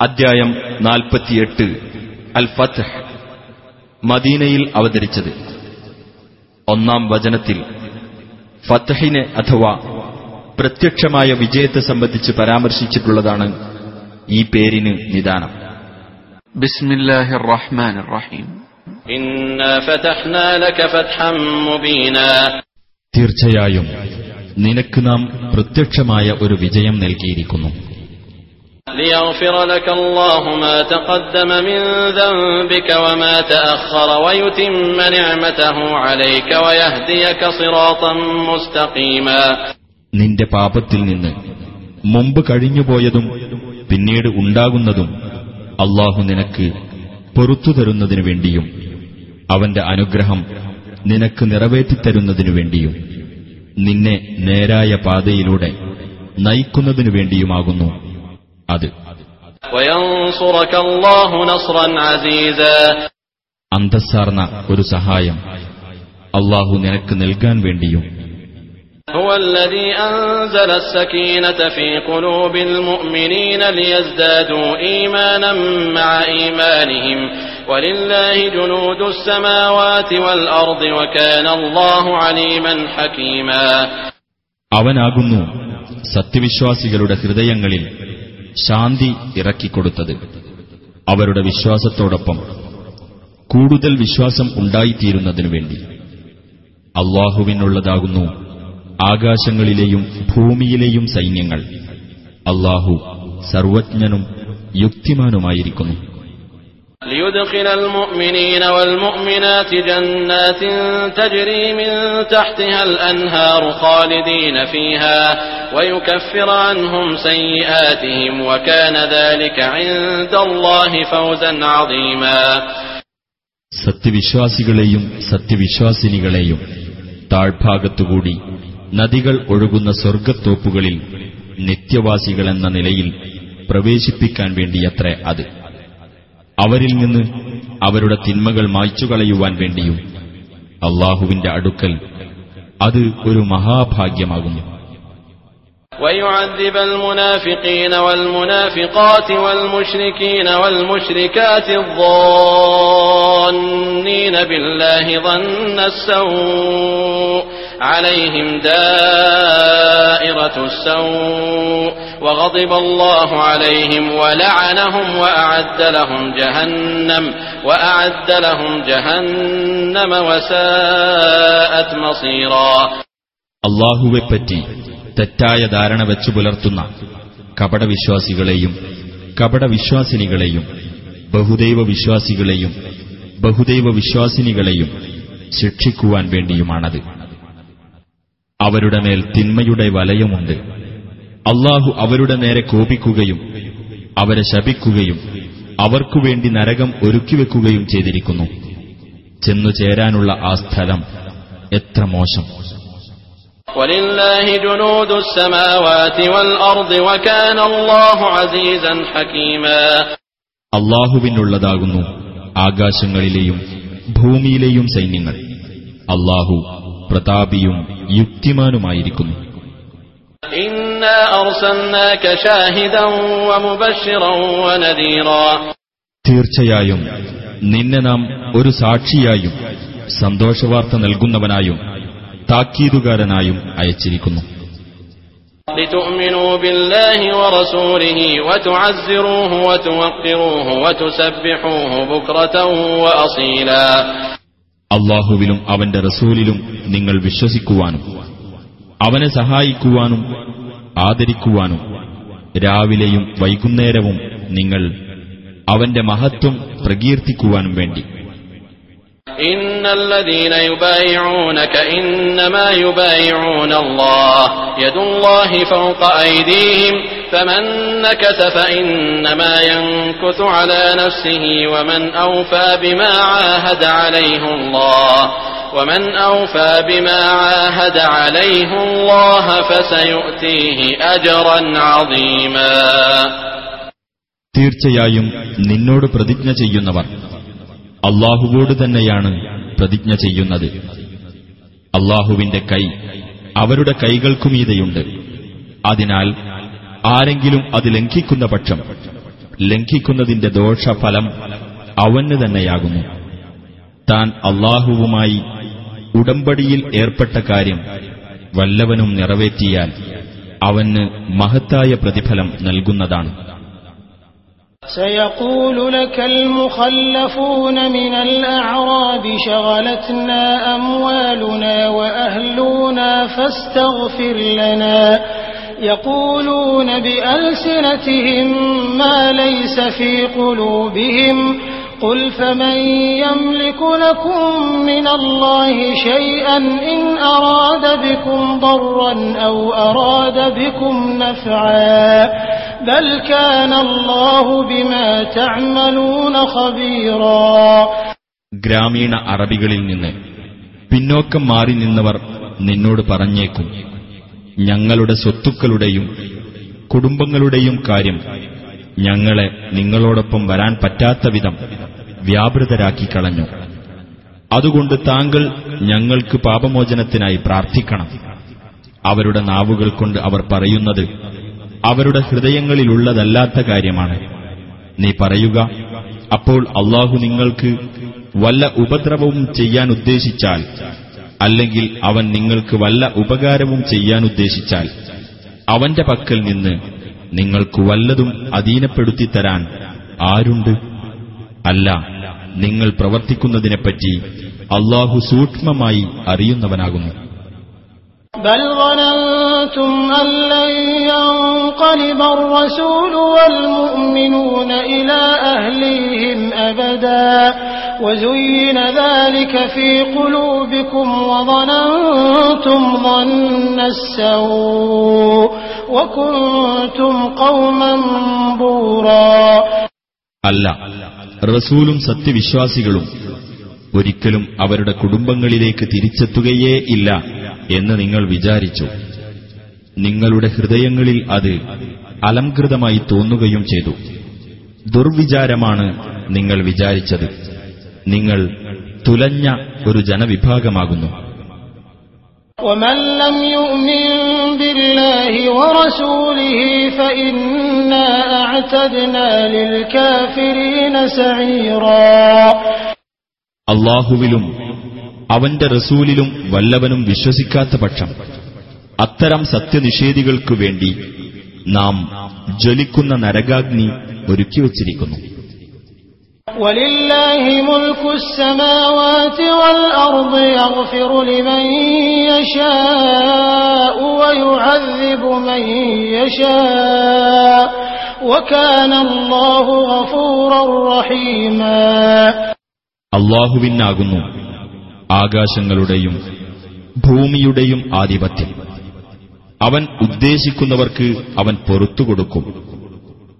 അധ്യായം നാൽപ്പത്തിയെട്ട്. അൽ ഫത്ത് മദീനയിൽ അവതരിച്ചത്. ഒന്നാം വചനത്തിൽ ഫത്തഹിനെ അഥവാ പ്രത്യക്ഷമായ വിജയത്തെ സംബന്ധിച്ച് പരാമർശിച്ചിട്ടുള്ളതാണ് ഈ പേരിന് നിദാനം. ബിസ്മില്ലാഹിർ റഹീം തീർച്ചയായും നിനക്ക് നാം പ്രത്യക്ഷമായ ഒരു വിജയം നൽകിയിരിക്കുന്നു. ليغفر لك الله ما تقدم من ذنبك وما تأخر ويتم نعمته عليك ويهديك صراطا مستقيما നിന്റെ പാപത്തിൽ നിന്ന് മുമ്പ് കഴിഞ്ഞുപോയതും പിന്നീട് ഉണ്ടാകുന്നതും അള്ളാഹു നിനക്ക് പൊറത്തു തരുന്നതിനു വേണ്ടിയും അവന്റെ അനുഗ്രഹം നിനക്ക് നിറവേറ്റിത്തരുന്നതിനു വേണ്ടിയും നിന്നെ നേരായ പാതയിലൂടെ നയിക്കുന്നതിനു വേണ്ടിയുമാകുന്നു അത് وينصرك الله نصرا عزيزا അന്തസ്സാർന്ന ഒരു സഹായം അള്ളാഹു നിനക്ക് നൽകാൻ വേണ്ടിയും هو الذي أنزل السكينة في قلوب المؤمنين ليزدادوا إيمانا مع إيمانهم ولله جنود السماوات والأرض وكان الله عليما حكيما അവനാകുന്നു സത്യവിശ്വാസികളുടെ ഹൃദയങ്ങളിൽ ശാന്തി ഇറക്കിക്കൊടുത്തത്. അവരുടെ വിശ്വാസത്തോടൊപ്പം കൂടുതൽ വിശ്വാസം ഉണ്ടായിത്തീരുന്നതിനു വേണ്ടി. അള്ളാഹുവിനുള്ളതാകുന്നു ആകാശങ്ങളിലെയും ഭൂമിയിലെയും സൈന്യങ്ങൾ. അള്ളാഹു സർവജ്ഞനും യുക്തിമാനുമായിരിക്കുന്നു. ليدخل المؤمنين والمؤمنات جنات تجري من تحتها الأنهار خالدين فيها ويكفر عنهم سيئاتهم وكان ذلك عند الله فوزا عظيما സത്യവിശ്വാസികളെയും സത്യവിശ്വാസിനികളെയും താഴ്ഭാഗത്തുകൂടി നദികൾ ഒഴുകുന്ന സ്വർഗത്തോപ്പുകളിൽ നിത്യവാസികളെന്ന നിലയിൽ പ്രവേശിപ്പിക്കാൻ വേണ്ടിയത്രേ അത് അവരിൽ നിന്ന് അവരുടെ തിന്മകൾ മായ്ച്ചുകളയുവാൻ വേണ്ടിയും അള്ളാഹുവിന്റെ അടുക്കൽ അത് ഒരു മഹാഭാഗ്യമാകുന്നു ويعذب المنافقين والمنافقات والمشركين والمشركات الظانين بالله ظن السوء عليهم دائرة السوء وغضب الله عليهم ولعنهم وأعد لهم جهنم وأعد لهم جهنم وساءت مصيرا അള്ളാഹുവെപ്പറ്റി തെറ്റായ ധാരണ വെച്ചു പുലർത്തുന്ന കപടവിശ്വാസികളെയും കപടവിശ്വാസിനികളെയും ബഹുദൈവ വിശ്വാസികളെയും ബഹുദൈവ വിശ്വാസിനികളെയും ശിക്ഷിക്കുവാൻ വേണ്ടിയുമാണത് അവരുടെ മേൽ തിന്മയുടെ വലയമുണ്ട്. അള്ളാഹു അവരുടെ നേരെ കോപിക്കുകയും അവരെ ശപിക്കുകയും അവർക്കുവേണ്ടി നരകം ഒരുക്കിവെക്കുകയും ചെയ്തിരിക്കുന്നു. ചെന്നു ചേരാനുള്ള ആ സ്ഥലം എത്ര മോശം. അള്ളാഹുവിനുള്ളതാകുന്നു ആകാശങ്ങളിലെയും ഭൂമിയിലെയും സൈന്യങ്ങൾ. അള്ളാഹു പ്രതാപിയും യുക്തിമാനുമായിരിക്കുന്നു إنا أرسلناك شاهدا ومبشرا ونذيرا തീർച്ചയായും നിന്നെ നാം ഒരു സാക്ഷിയായും സന്തോഷവാർത്ത നൽകുന്നവനായും താക്കീതുകാരനായും അയച്ചിരിക്കുന്നു لتؤمنوا بالله ورسوله وتعزروه وتوقروه وتسبحوه بكرة وأصيلا അള്ളാഹുവിലും അവന്റെ റസൂലിലും നിങ്ങൾ വിശ്വസിക്കുവാനും അവനെ സഹായിക്കുവാനും ആദരിക്കുവാനും രാവിലെയും വൈകുന്നേരവും നിങ്ങൾ അവന്റെ മഹത്വം പ്രകീർത്തിക്കുവാനും വേണ്ടി إن الذين يبايعونك إنما يبايعون الله يد الله فوق أيديهم فمن نكث فإنما ينكث على نفسه ومن أوفى بما عاهد عليه الله ومن أوفى بما عاهد عليه الله فسيؤتيه أجرا عظيما തീർച്ചയായും നിന്നോട് പ്രതിജ്ഞ ചെയ്യുന്നവർ അള്ളാഹുവോട് തന്നെയാണ് പ്രതിജ്ഞ ചെയ്യുന്നത് അള്ളാഹുവിന്റെ കൈ അവരുടെ കൈകൾക്കുമീതെയുണ്ട് അതിനാൽ ആരെങ്കിലും അത് ലംഘിക്കുന്ന പക്ഷം ലംഘിക്കുന്നതിന്റെ ദോഷഫലം അവന് തന്നെയാകുന്നു താൻ അള്ളാഹുവുമായി ഉടമ്പടിയിൽ ഏർപ്പെട്ട കാര്യം വല്ലവനും നിറവേറ്റിയാൽ അവന് മഹത്തായ പ്രതിഫലം നൽകുന്നതാണ് سيقول لك المخلفون من الأعراب شغلتنا أموالنا وأهلنا فاستغفر لنا يقولون بألسنتهم ما ليس في قلوبهم قل فمن يملك لكم من الله شيئا إن أراد بكم ضرا أو أراد بكم نفعا بل كان الله بما تعملون خبيرا ഗ്രാമീണ അറബികളിൽ നിന്ന് പിന്നോക്കം മാറി നിന്നവർ നിന്നോട് പറഞ്ഞേക്കും ഞങ്ങളുടെ സ്വത്തുക്കളുടെയും കുടുംബങ്ങളുടെയും കാര്യം ഞങ്ങളെ നിങ്ങളോടൊപ്പം വരാൻ പറ്റാത്ത വിധം വ്യാപൃതരാക്കി കളഞ്ഞു. അതുകൊണ്ട് താങ്കൾ ഞങ്ങൾക്ക് പാപമോചനത്തിനായി പ്രാർത്ഥിക്കണം. അവരുടെ നാവുകൾ കൊണ്ട് അവർ പറയുന്നത് അവരുടെ ഹൃദയങ്ങളിലുള്ളതല്ലാത്ത കാര്യമാണ്. നീ പറയുക അപ്പോൾ അള്ളാഹു നിങ്ങൾക്ക് വല്ല ഉപദ്രവവും ചെയ്യാൻ ഉദ്ദേശിച്ചാൽ അല്ലെങ്കിൽ അവൻ നിങ്ങൾക്ക് വല്ല ഉപകാരവും ചെയ്യാൻ ഉദ്ദേശിച്ചാൽ അവന്റെ പക്കൽ നിന്ന് നിങ്ങൾക്ക് വല്ലതും അധീനപ്പെടുത്തിത്തരാൻ ആരുണ്ട് അല്ല നിങ്ങൾ പ്രവർത്തിക്കുന്നതിനെപ്പറ്റി അള്ളാഹു സൂക്ഷ്മമായി അറിയുന്നവനാകുന്നു بل ظننتم أن لن ينقلب الرسول والمؤمنون إلى أهليهم أبدا وزين ذلك في قلوبكم وظننتم ظن السوء وكنتم قوما بورا അല്ല റസൂലും സത്യവിശ്വാസികളും ഒരിക്കലും അവരുടെ കുടുംബങ്ങളിലേക്ക് തിരിച്ചെത്തുകയേ ഇല്ല എന്ന് നിങ്ങൾ വിചാരിച്ചു നിങ്ങളുടെ ഹൃദയങ്ങളിൽ അത് അലംകൃതമായി തോന്നുകയും ചെയ്തു ദുർവിചാരമാണ് നിങ്ങൾ വിചാരിച്ചത് നിങ്ങൾ തുലഞ്ഞ ഒരു ജനവിഭാഗമാകുന്നു. അള്ളാഹുവിലും അവന്റെ റസൂലിലും വല്ലവനും വിശ്വസിക്കാത്ത പക്ഷം അത്തരം സത്യനിഷേധികൾക്കു വേണ്ടി നാം ജ്വലിക്കുന്ന നരകാഗ്നി ഒരുക്കിവച്ചിരിക്കുന്നു. ولله ملك السماوات والأرض يغفر لمن يشاء ويعذب من يشاء وكان الله غفورا رحيما അള്ളാഹുവിനാകുന്നു ആകാശങ്ങളുടെയും ഭൂമിയുടെയും ആധിപത്യം അവൻ ഉദ്ദേശിക്കുന്നവർക്ക് അവൻ പൊറത്തു കൊടുക്കും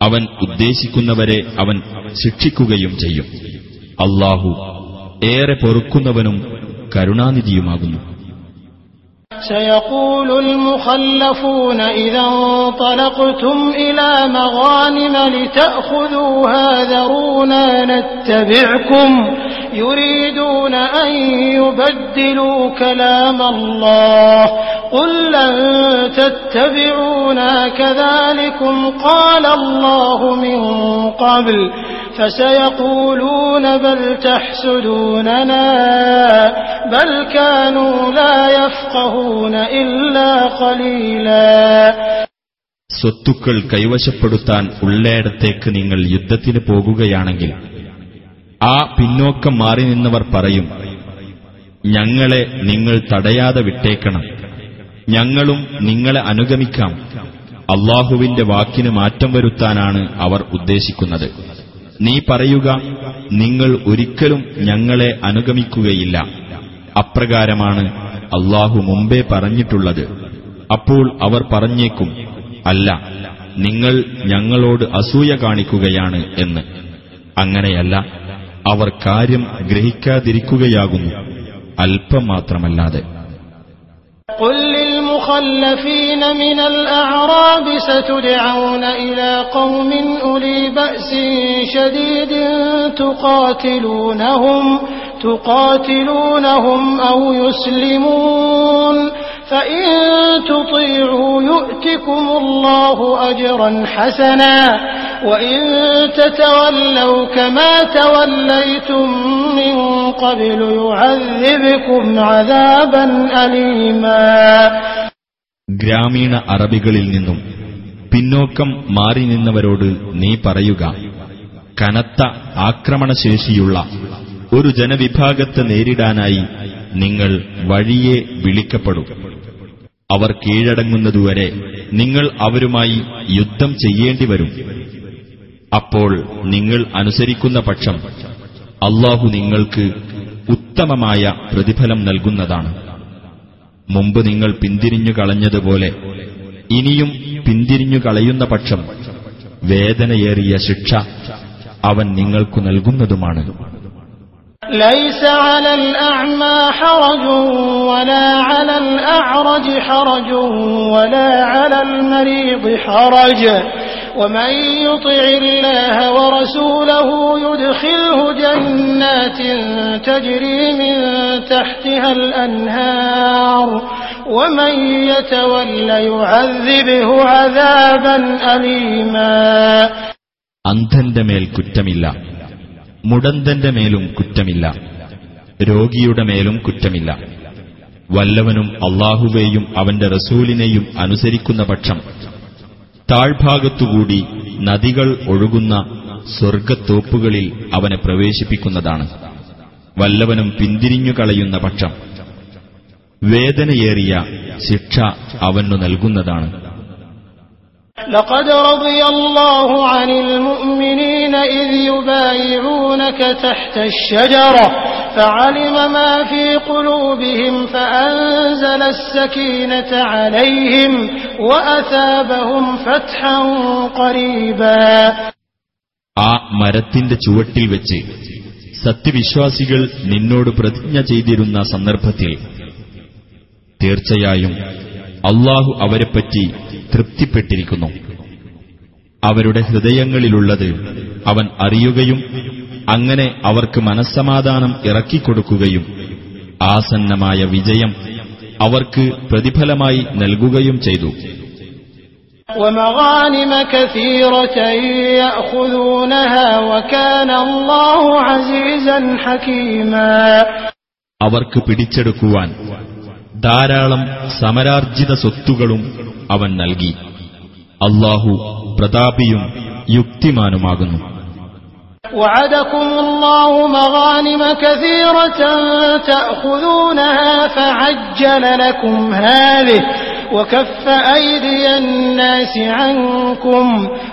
അവൻ ഉദ്ദേശിക്കുന്നവരെ അവൻ ശിക്ഷിക്കുകയും ചെയ്യും അള്ളാഹു ഏറെ പൊറുക്കുന്നവനും കരുണാനിധിയുമാകുന്നു سيقول المخلفون إذا انطلقتم إلى مغانم لتأخذوها ذرونا نتبعكم يريدون أن يبدلوا كلام الله قل لن تتبعونا كذلكم قال الله من قبل فسيقولون بل تحسدوننا بل كانوا لا يفقهون إلا قليلا സ്വത്തുക്കൾ കൈവശപ്പെടുത്താൻ ഉള്ളയിടത്തേക്ക് നിങ്ങൾ യുദ്ധത്തിന് പോകുകയാണെങ്കിൽ ആ പിന്നോക്കം മാറി നിന്നവർ പറയും ഞങ്ങളെ നിങ്ങൾ തടയാതെ വിട്ടേക്കണം. ഞങ്ങളും നിങ്ങളെ അനുഗമിക്കാം. അള്ളാഹുവിന്റെ വാക്കിന് മാറ്റം വരുത്താനാണ് അവർ ഉദ്ദേശിക്കുന്നത്. നീ പറയുക നിങ്ങൾ ഒരിക്കലും ഞങ്ങളെ അനുഗമിക്കുകയില്ല. അപ്രകാരമാണ് അള്ളാഹു മുമ്പേ പറഞ്ഞിട്ടുള്ളത്. അപ്പോൾ അവർ പറഞ്ഞേക്കും അല്ല നിങ്ങൾ ഞങ്ങളോട് അസൂയ കാണിക്കുകയാണ് എന്ന്. അങ്ങനെയല്ല അവർ കാര്യം ഗ്രഹിക്കാതിരിക്കുകയാകുന്നു അല്പം മാത്രമല്ലാതെ قل للمخلفين من الأعراب ستدعون إلى قوم أولي بأس شديد تقاتلونهم تقاتلونهم أو يسلمون فإن تطيعوا يؤتكم الله أجرا حسنا وإن تتولوا كما توليتم من قبل يعذبكم عذابا أليما ഗ്രാമീണ അറബികളിൽ നിന്നും പിന്നോക്കം മാറി നിന്നവരോട് നീ പറയുക കനത്ത ആക്രമണശേഷിയുള്ള ഒരു ജനവിഭാഗത്തെ നേരിടാനായി നിങ്ങൾ വഴിയെ വിളിക്കപ്പെടും അവർ കീഴടങ്ങുന്നതുവരെ നിങ്ങൾ അവരുമായി യുദ്ധം ചെയ്യേണ്ടി വരും അപ്പോൾ നിങ്ങൾ അനുസരിക്കുന്ന പക്ഷം അള്ളാഹു നിങ്ങൾക്ക് ഉത്തമമായ പ്രതിഫലം നൽകുന്നതാണ് മുമ്പ് നിങ്ങൾ പിന്തിരിഞ്ഞു കളഞ്ഞതുപോലെ ഇനിയും പിന്തിരിഞ്ഞു കളയുന്ന പക്ഷം വേദനയേറിയ ശിക്ഷ അവൻ നിങ്ങൾക്കു നൽകുന്നതുമാണ് ليس على الأعمى حرج ولا على الأعرج حرج ولا على المريض حرج ومن يطع الله ورسوله يدخله جنات تجري من تحتها الأنهار ومن يتول يعذبه عذابا أليما അന്ധന്റെ മേൽ കുറ്റമില്ല മുടന്തന്റെ മേലും കുറ്റമില്ല രോഗിയുടെ മേലും കുറ്റമില്ല വല്ലവനും അള്ളാഹുവേയും അവന്റെ റസൂലിനെയും അനുസരിക്കുന്ന പക്ഷം താഴ്ഭാഗത്തുകൂടി നദികൾ ഒഴുകുന്ന സ്വർഗത്തോപ്പുകളിൽ അവനെ പ്രവേശിപ്പിക്കുന്നതാണ്. വല്ലവനും പിന്തിരിഞ്ഞു കളയുന്ന പക്ഷം. വേദനയേറിയ ശിക്ഷ അവനു നൽകുന്നതാണ്. لقد رضي الله عن المؤمنين إذ يبايعونك تحت الشجرة فعلم ما في قلوبهم فأنزل السكينة عليهم وأثابهم فتحا قريبا ആ മരത്തിന്റെ ചുവട്ടിൽ വെച്ച് സത്യവിശ്വാസികൾ നിന്നോട് പ്രതിജ്ഞ ചെയ്തിരുന്ന സന്ദർഭത്തിൽ തീർച്ചയായും അള്ളാഹു അവരെപ്പറ്റി തൃപ്തിപ്പെട്ടിരിക്കുന്നു. അവരുടെ ഹൃദയങ്ങളിലുള്ളത് അവൻ അറിയുകയും അങ്ങനെ അവർക്ക് മനസ്സമാധാനം ഇറക്കിക്കൊടുക്കുകയും ആസന്നമായ വിജയം അവർക്ക് പ്രതിഫലമായി നൽകുകയും ചെയ്തു. അവർക്ക് പിടിച്ചെടുക്കുവാൻ ധാരാളം സമരാർജിത സ്വത്തുകളും അവൻ നൽകി അള്ളാഹു പ്രതാപിയും യുക്തിമാനുമാകുന്നു وعدكم الله مغانم كثيرة تأخذونها فعجل لكم هذه وكف أيدي الناس عنكم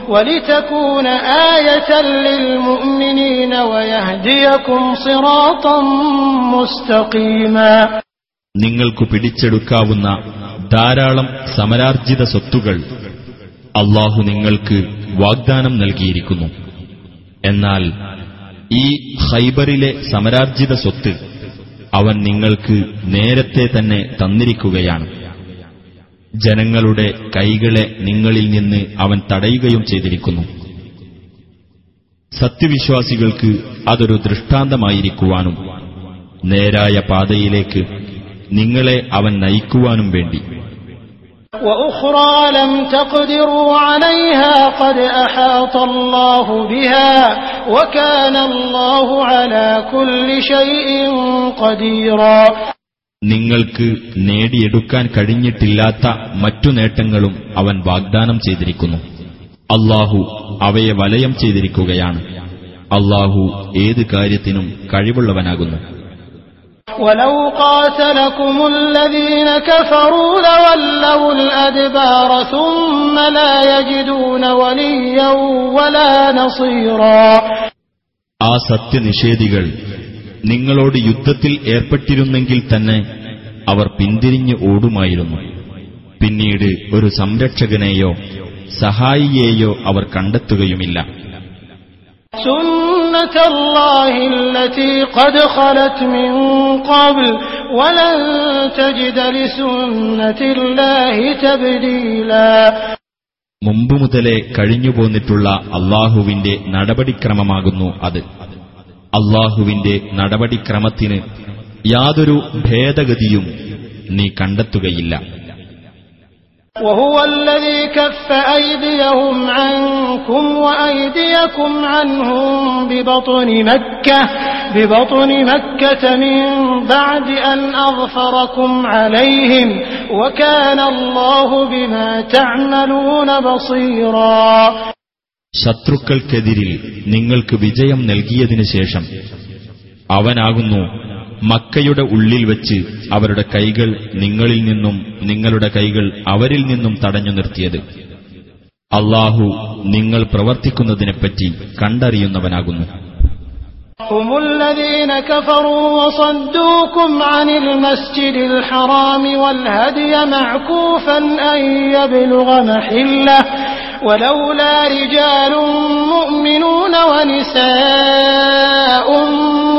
ولتكون آية للمؤمنين ويهديكم صراطا مستقيما നിങ്ങൾക്കു പിടിച്ചെടുക്കാവുന്ന ധാരാളം സമരാർജിത സ്വത്തുകൾ അള്ളാഹു നിങ്ങൾക്ക് വാഗ്ദാനം നൽകിയിരിക്കുന്നു. എന്നാൽ ഈ ഹൈബറിലെ സമരാർജിത സ്വത്ത് അവൻ നിങ്ങൾക്ക് നേരത്തെ തന്നെ തന്നിരിക്കുകയാണ്. ജനങ്ങളുടെ കൈകളെ നിങ്ങളിൽ നിന്ന് അവൻ തടയുകയും ചെയ്തിരിക്കുന്നു. സത്യവിശ്വാസികൾക്ക് അതൊരു ദൃഷ്ടാന്തമായിരിക്കുവാനും നേരായ പാതയിലേക്ക് നിങ്ങളെ അവൻ നയിക്കുവാനും വേണ്ടി وأخرى لم تقدروا عليها قد أحاط الله بها وكان الله على كل شيء قديرا നിങ്ങൾക്ക് നേടിയെടുക്കാൻ കഴിഞ്ഞിട്ടില്ലാത്ത മറ്റു നേട്ടങ്ങളും അവൻ വാഗ്ദാനം ചെയ്തിരിക്കുന്നു അള്ളാഹു അവയെ വലയം ചെയ്തിരിക്കുകയാണ് അള്ളാഹു ഏത് കാര്യത്തിനും കഴിവുള്ളവനാകുന്നു ولو قاتلكم الذين كفروا لولوا الأدبار ثم لا يجدون وليا ولا نصيرا ആ സത്യനിഷേധികൾ നിങ്ങളോട് യുദ്ധത്തിൽ ഏർപ്പെട്ടിരുന്നെങ്കിൽ തന്നെ അവർ പിന്തിരിഞ്ഞ് ഓടുമായിരുന്നു പിന്നീട് ഒരു സംരക്ഷകനെയോ സഹായിയെയോ അവർ കണ്ടെത്തുകയുമില്ല سنة الله التي قد خلت من قبل ولن تجد لسنة الله تبديلا മുമ്പ് മുതലേ കഴിഞ്ഞുപോന്നിട്ടുള്ള അള്ളാഹുവിന്റെ നടപടിക്രമമാകുന്നു അത് അള്ളാഹുവിന്റെ നടപടിക്രമത്തിന് യാതൊരു ഭേദഗതിയും നീ കണ്ടെത്തുകയില്ല وهو الذي كف أيديهم عنكم وأيديكم عنهم ببطن مكة ببطن مكة من بعد أن أظفركم عليهم وكان الله بما تعملون بصيرا ശത്രുക്കൾക്കെതിരിൽ നിങ്ങൾക്ക് വിജയം നൽകിയതിനു ശേഷം അവനാകുന്നു മക്കയുടെ ഉള്ളിൽ വെച്ച് അവരുടെ കൈകൾ നിങ്ങളിൽ നിന്നും നിങ്ങളുടെ കൈകൾ അവരിൽ നിന്നും തടഞ്ഞു നിർത്തിയത് അള്ളാഹു നിങ്ങൾ പ്രവർത്തിക്കുന്നതിനെപ്പറ്റി കണ്ടറിയുന്നവനാകുന്നു هم الذين كفروا وصدوكم عن المسجد الحرام والهدي معكوفا أن يبلغ محله ولولا رجال مؤمنون ونساء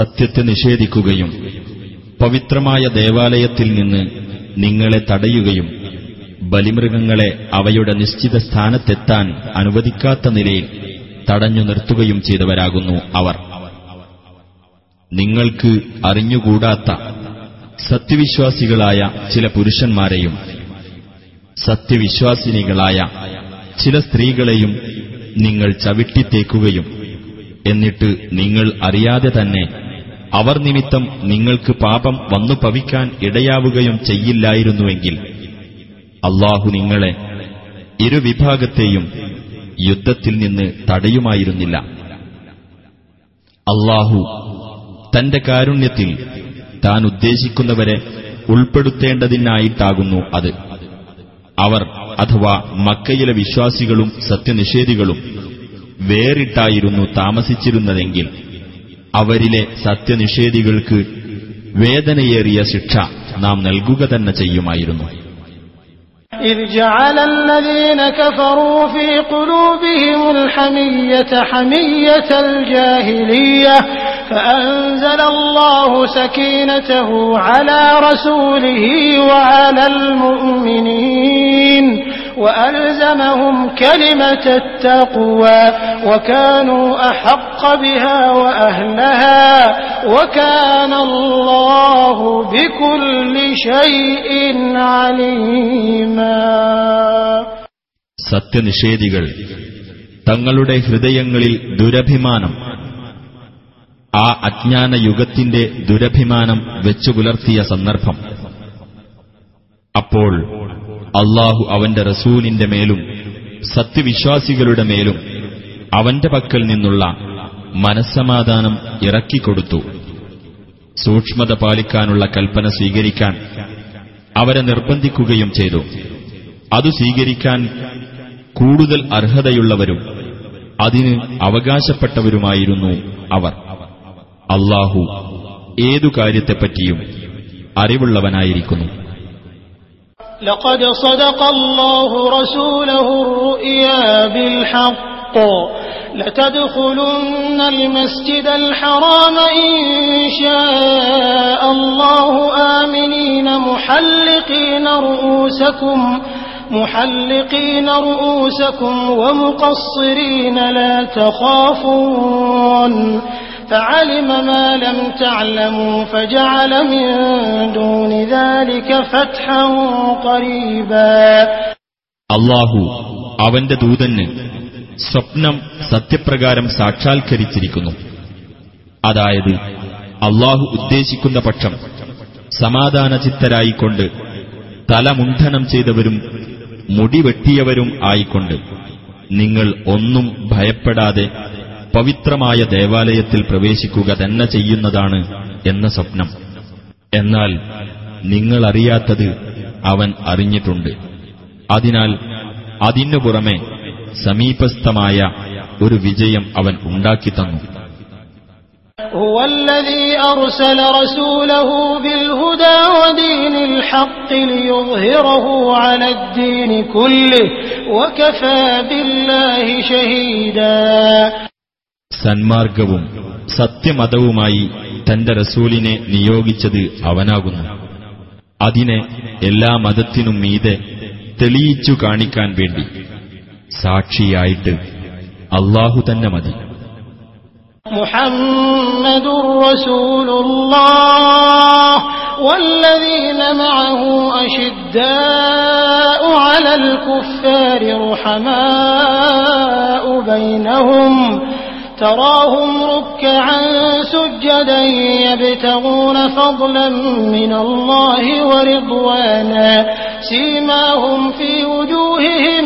സത്യത്തെ നിഷേധിക്കുകയും പവിത്രമായ ദേവാലയത്തിൽ നിന്ന് നിങ്ങളെ തടയുകയും ബലിമൃഗങ്ങളെ അവയുടെ നിശ്ചിത സ്ഥാനത്തെത്താൻ അനുവദിക്കാത്ത നിലയിൽ തടഞ്ഞു നിർത്തുകയും ചെയ്തവരാകുന്നു അവർ. നിങ്ങൾക്ക് അറിഞ്ഞുകൂടാത്ത സത്യവിശ്വാസികളായ ചില പുരുഷന്മാരെയും സത്യവിശ്വാസിനികളായ ചില സ്ത്രീകളെയും നിങ്ങൾ ചവിട്ടിത്തേക്കുകയും എന്നിട്ട് നിങ്ങൾ അറിയാതെ തന്നെ അവർ നിമിത്തം നിങ്ങൾക്ക് പാപം വന്നു പവിക്കാൻ ഇടയാവുകയും ചെയ്യില്ലായിരുന്നുവെങ്കിൽ അള്ളാഹു നിങ്ങളെ ഇരുവിഭാഗത്തെയും യുദ്ധത്തിൽ നിന്ന് തടയുമായിരുന്നില്ല. അള്ളാഹു തന്റെ കാരുണ്യത്തിൽ താൻ ഉദ്ദേശിക്കുന്നവരെ ഉൾപ്പെടുത്തേണ്ടതിനായിട്ടാകുന്നു അത്. അവർ അഥവാ മക്കയിലെ വിശ്വാസികളും സത്യനിഷേധികളും വേറിട്ടായിരുന്നു താമസിച്ചിരുന്നതെങ്കിൽ അവരിലെ സത്യനിഷേധികൾക്ക് വേദനയേറിയ ശിക്ഷ നാം നൽകുക തന്നെ ചെയ്യുമായിരുന്നു إذ جعل الذين كفروا في قلوبهم الحمية حمية الجاهلية فأنزل الله سكينته على رسوله وعلى المؤمنين وألزمهم كلمة التقوى وكانوا أحق بها وأهلها وكان الله بكل شيء عليما സത്യനിഷേധികൾ തങ്ങളുടെ ഹൃദയങ്ങളിൽ ദുരഭിമാനം ആ അജ്ഞാന യുഗത്തിന്റെ ദുരഭിമാനം വെച്ചു പുലർത്തിയ സന്ദർഭം അപ്പോൾ അള്ളാഹു അവന്റെ റസൂലിന്റെ മേലും സത്യവിശ്വാസികളുടെ മേലും അവന്റെ പക്കൽ നിന്നുള്ള മനസ്സമാധാനം ഇറക്കിക്കൊടുത്തു. സൂക്ഷ്മത പാലിക്കാനുള്ള കൽപ്പന സ്വീകരിക്കാൻ അവരെ നിർബന്ധിക്കുകയും ചെയ്തു. അത് സ്വീകരിക്കാൻ കൂടുതൽ അർഹതയുള്ളവരും അതിന് അവകാശപ്പെട്ടവരുമായിരുന്നു അവർ. അള്ളാഹു ഏതു കാര്യത്തെപ്പറ്റിയും അറിവുള്ളവനായിരിക്കുന്നു. لقد صدق الله رسوله الرؤيا بالحق. لتدخلن المسجد الحرام إن شاء الله آمنين محلقين رؤوسكم محلقين رؤوسكم ومقصرين لا تخافون. فعلم ما لم تعلموا فجعل من دون ذلك فتحا قريبا അള്ളാഹു അവന്റെ ദൂതന് സ്വപ്നം സത്യപ്രകാരം സാക്ഷാത്കരിച്ചിരിക്കുന്നു അതായത് അള്ളാഹു ഉദ്ദേശിക്കുന്ന പക്ഷം സമാധാനചിത്തരായിക്കൊണ്ട് തലമുണ്ഠനം ചെയ്തവരും മുടിവെട്ടിയവരും ആയിക്കൊണ്ട് നിങ്ങൾ ഒന്നും ഭയപ്പെടാതെ പവിത്രമായ ദേവാലയത്തിൽ പ്രവേശിക്കുക തന്നെ ചെയ്യുന്നതാണ് എന്ന സ്വപ്നം എന്നാൽ നിങ്ങളറിയാത്തത് അവൻ അറിഞ്ഞിട്ടുണ്ട് അതിനാൽ അതിനു പുറമെ സമീപസ്ഥമായ ഒരു വിജയം അവൻ ഉണ്ടാക്കിത്തന്നു هو الذي أرسل رسوله بالهدى ودين الحق ليظهره على الدين كله وكفى بالله شهيدا സന്മാർഗവും സത്യമതവുമായി തന്റെ റസൂലിനെ നിയോഗിച്ചത് അവനാകുന്നു അതിനെ എല്ലാ മതത്തിനും മീതെ തെളിയിച്ചു കാണിക്കാൻ വേണ്ടി സാക്ഷിയായിട്ട് അള്ളാഹു തന്നെ മതി محمد رسول الله والذين معه أشداء على الكفار رحماء بينهم تراهم ركعا سجدا يبتغون فضلا من الله ورضوانا سيماهم في وجوههم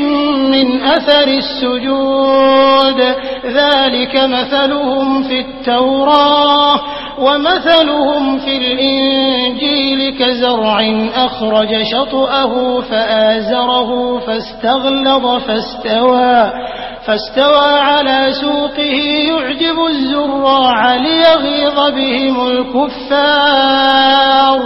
من أثر السجود. ذلك مثلهم في التوراة ومثلهم في الإنجيل كزرع أخرج شطأه فآزره فاستغلظ فاستوى. فاستوى على سوقه يعجب الزراع ليغيظ بهم الكفار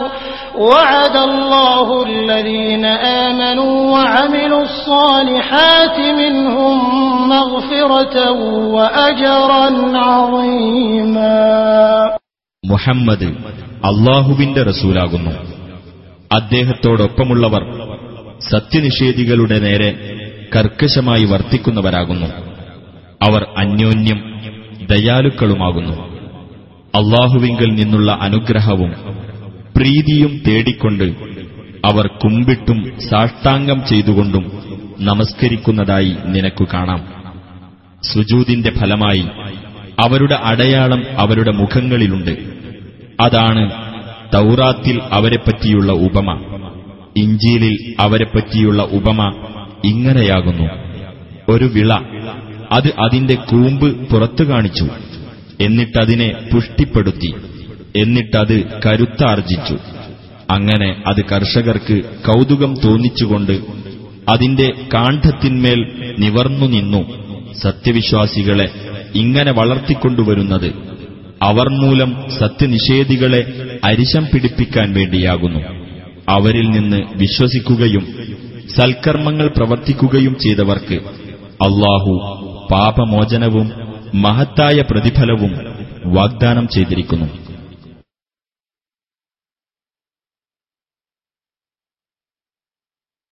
وعد الله الذين آمنوا وعملوا الصالحات منهم مغفرة وأجرا عظيما മുഹമ്മദ് അള്ളാഹുവിന്റെ റസൂലാകുന്നു അദ്ദേഹത്തോടൊപ്പമുള്ളവർ സത്യനിഷേധികളുടെ നേരെ കർക്കശമായി വർത്തിക്കുന്നവരാകുന്നു. അവർ അന്യോന്യം ദയാലുക്കളുമാകുന്നു. അള്ളാഹുവിങ്കിൽ നിന്നുള്ള അനുഗ്രഹവും പ്രീതിയും തേടിക്കൊണ്ട് അവർ കുമ്പിട്ടും സാഷ്ടാംഗം ചെയ്തുകൊണ്ടും നമസ്കരിക്കുന്നതായി നിനക്കു കാണാം. സുജൂതിന്റെ ഫലമായി അവരുടെ അടയാളം അവരുടെ മുഖങ്ങളിലുണ്ട്. അതാണ് തൗറാത്തിൽ അവരെപ്പറ്റിയുള്ള ഉപമ. ഇഞ്ചിയിലിൽ അവരെപ്പറ്റിയുള്ള ഉപമ ഇങ്ങനെയാകുന്നു. ഒരു വിള അത് അതിന്റെ കൂമ്പ് പുറത്തു കാണിച്ചു. എന്നിട്ടതിനെ പുഷ്ടിപ്പെടുത്തി. എന്നിട്ടത് കരുത്താർജിച്ചു അങ്ങനെ അത് കർഷകർക്ക് കൗതുകം തോന്നിച്ചുകൊണ്ട് അതിന്റെ കാണ്ഡത്തിന്മേൽ നിവർന്നു നിന്നു സത്യവിശ്വാസികളെ ഇങ്ങനെ വളർത്തിക്കൊണ്ടുവരുന്നത്. അവർ മൂലം സത്യനിഷേധികളെ അരിശം പിടിപ്പിക്കാൻ വേണ്ടിയാകുന്നു. അവരിൽ നിന്ന് വിശ്വസിക്കുകയും സൽക്കർമ്മങ്ങൾ പ്രവർത്തിക്കുകയും ചെയ്തവർക്ക് അള്ളാഹു പാപമോചനവും മഹത്തായ പ്രതിഫലവും വാഗ്ദാനം ചെയ്തിരിക്കുന്നു.